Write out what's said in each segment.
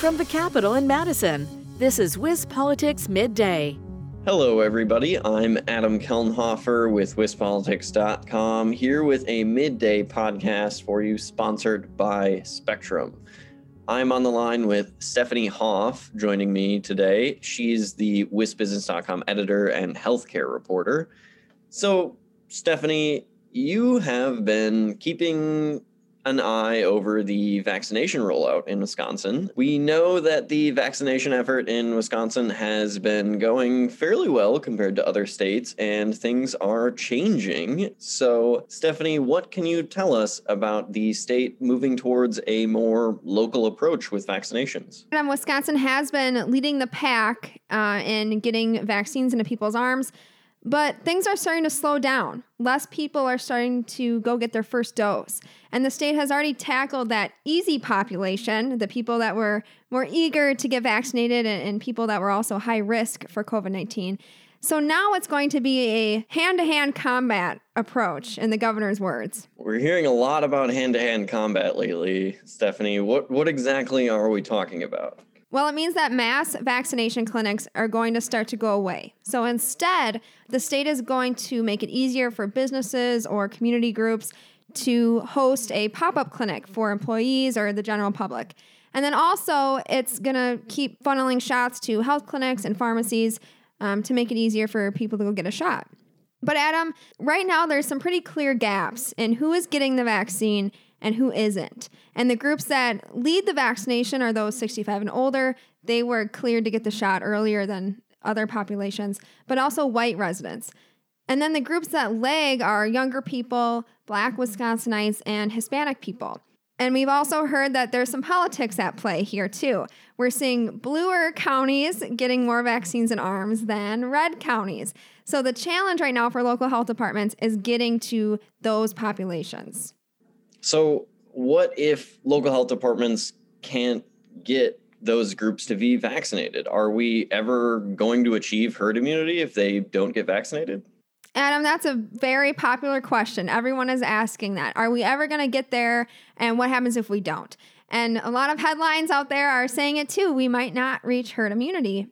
From the Capitol in Madison, this is WisPolitics Midday. Hello, everybody. I'm Adam Kelnhofer with WisPolitics.com here with a midday podcast for you, sponsored by Spectrum. I'm on the line with Stephanie Hoff joining me today. She's the WisBusiness.com editor and healthcare reporter. So, Stephanie, you have been keeping an eye over the vaccination rollout in Wisconsin. We know that the vaccination effort in Wisconsin has been going fairly well compared to other states, and things are changing. So, Stephanie, what can you tell us about the state moving towards a more local approach with vaccinations? Um, Wisconsin has been leading the pack uh, in getting vaccines into people's arms. But things are starting to slow down. Less people are starting to go get their first dose. And the state has already tackled that easy population, the people that were more eager to get vaccinated and, and people that were also high risk for COVID 19. So now it's going to be a hand to hand combat approach, in the governor's words. We're hearing a lot about hand to hand combat lately, Stephanie. What, what exactly are we talking about? Well, it means that mass vaccination clinics are going to start to go away. So instead, the state is going to make it easier for businesses or community groups to host a pop up clinic for employees or the general public. And then also, it's going to keep funneling shots to health clinics and pharmacies um, to make it easier for people to go get a shot. But, Adam, right now there's some pretty clear gaps in who is getting the vaccine and who isn't. And the groups that lead the vaccination are those 65 and older. They were cleared to get the shot earlier than other populations, but also white residents. And then the groups that lag are younger people, black Wisconsinites, and Hispanic people. And we've also heard that there's some politics at play here, too. We're seeing bluer counties getting more vaccines in arms than red counties. So the challenge right now for local health departments is getting to those populations. So, what if local health departments can't get those groups to be vaccinated? Are we ever going to achieve herd immunity if they don't get vaccinated? Adam, that's a very popular question. Everyone is asking that. Are we ever going to get there? And what happens if we don't? And a lot of headlines out there are saying it too. We might not reach herd immunity.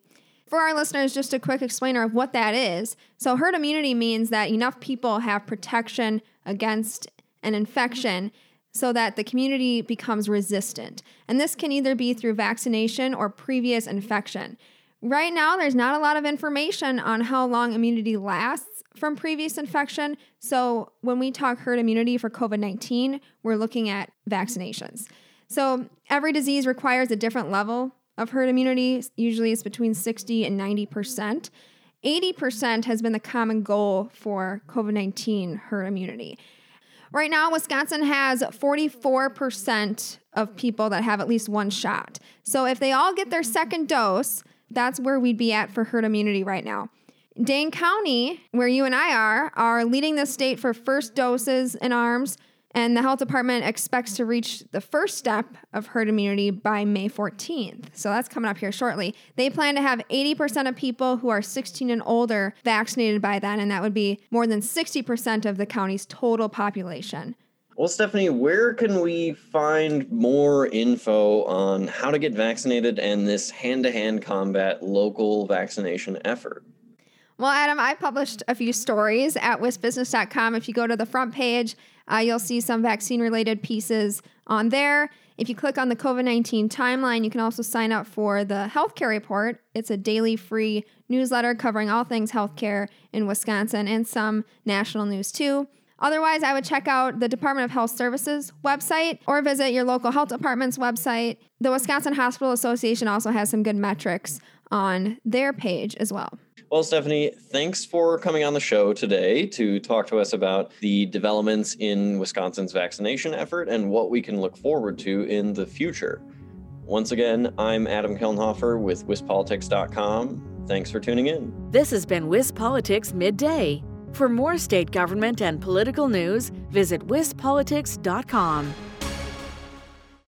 For our listeners, just a quick explainer of what that is. So, herd immunity means that enough people have protection against an infection so that the community becomes resistant. And this can either be through vaccination or previous infection. Right now, there's not a lot of information on how long immunity lasts from previous infection. So, when we talk herd immunity for COVID 19, we're looking at vaccinations. So, every disease requires a different level of herd immunity. Usually, it's between 60 and 90%. 80% has been the common goal for COVID 19 herd immunity. Right now, Wisconsin has 44% of people that have at least one shot. So if they all get their second dose, that's where we'd be at for herd immunity right now. Dane County, where you and I are, are leading the state for first doses in arms and the health department expects to reach the first step of herd immunity by May 14th. So that's coming up here shortly. They plan to have 80% of people who are 16 and older vaccinated by then, and that would be more than 60% of the county's total population. Well, Stephanie, where can we find more info on how to get vaccinated and this hand to hand combat local vaccination effort? Well, Adam, I published a few stories at wisbusiness.com. If you go to the front page, uh, you'll see some vaccine related pieces on there. If you click on the COVID 19 timeline, you can also sign up for the healthcare report. It's a daily free newsletter covering all things healthcare in Wisconsin and some national news too. Otherwise, I would check out the Department of Health Services website or visit your local health department's website. The Wisconsin Hospital Association also has some good metrics on their page as well. Well, Stephanie, thanks for coming on the show today to talk to us about the developments in Wisconsin's vaccination effort and what we can look forward to in the future. Once again, I'm Adam Kelnhofer with WisPolitics.com. Thanks for tuning in. This has been WisPolitics Midday. For more state government and political news, visit WisPolitics.com.